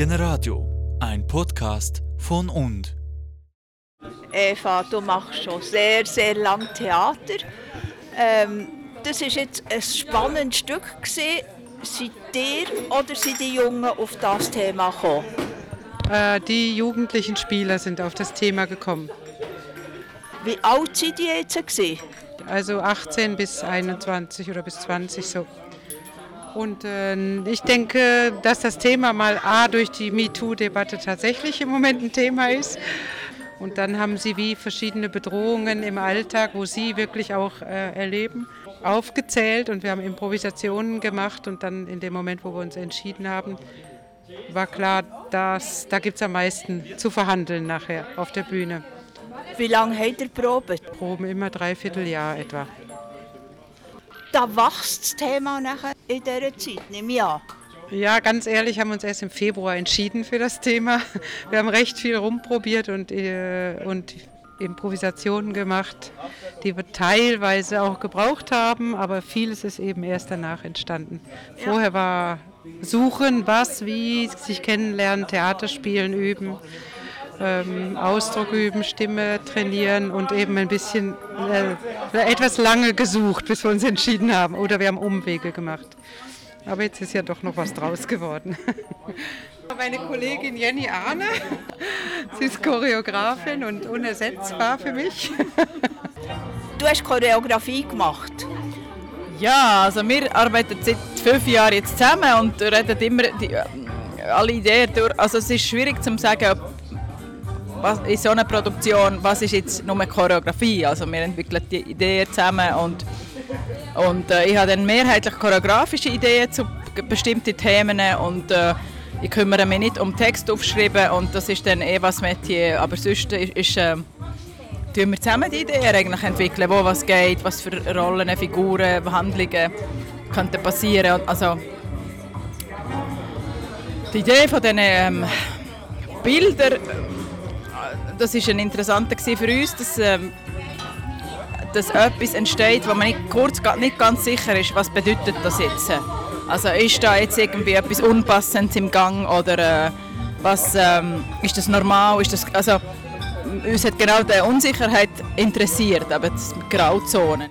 Generadio, ein Podcast von und. Eva, du machst schon sehr, sehr lang Theater. Ähm, das ist jetzt ein spannendes Stück gewesen. Seid ihr oder sind die Jungen auf das Thema gekommen? Äh, die jugendlichen Spieler sind auf das Thema gekommen. Wie alt sind die jetzt? Gewesen? Also 18 bis 21 oder bis 20 so. Und äh, ich denke, dass das Thema mal A durch die MeToo-Debatte tatsächlich im Moment ein Thema ist. Und dann haben sie wie verschiedene Bedrohungen im Alltag, wo sie wirklich auch äh, erleben, aufgezählt. Und wir haben Improvisationen gemacht. Und dann in dem Moment, wo wir uns entschieden haben, war klar, dass, da gibt es am meisten zu verhandeln nachher auf der Bühne. Wie lange habt ihr probiert? Proben immer dreiviertel Jahr etwa. Da wächst das Thema nachher in dieser Zeit, nehme ich an. Ja, ganz ehrlich, haben wir uns erst im Februar entschieden für das Thema. Wir haben recht viel rumprobiert und, äh, und Improvisationen gemacht, die wir teilweise auch gebraucht haben, aber vieles ist eben erst danach entstanden. Vorher war Suchen, was, wie, sich kennenlernen, Theater spielen, üben, ähm, Ausdruck üben, Stimme trainieren und eben ein bisschen äh, etwas lange gesucht, bis wir uns entschieden haben. Oder wir haben Umwege gemacht. Aber jetzt ist ja doch noch was draus geworden. Meine Kollegin Jenny Arne, sie ist Choreografin und unersetzbar für mich. Du hast Choreografie gemacht. Ja, also wir arbeiten seit fünf Jahren jetzt zusammen und reden immer die, alle Ideen durch. Also es ist schwierig zu sagen, was, in so einer Produktion, was ist jetzt nur Choreografie. Also wir entwickeln die Ideen zusammen und, und äh, ich habe dann mehrheitlich choreografische Ideen zu bestimmten Themen und äh, ich kümmere mich nicht um Text aufschreiben und das ist dann eh was Metier. Aber sonst ist, ist äh, tun wir zusammen die Ideen eigentlich entwickeln, wo was geht, was für Rollen, Figuren, Handlungen könnten passieren. Also die Idee von diesen ähm, Bildern, das ist ein interessanter für uns, dass, ähm, dass etwas entsteht, wo man nicht, kurz nicht ganz sicher ist, was bedeutet das jetzt. Also ist da jetzt irgendwie etwas Unpassendes im Gang oder äh, was ähm, ist das normal? Ist das, also, uns hat genau die Unsicherheit interessiert, aber die Grauzonen.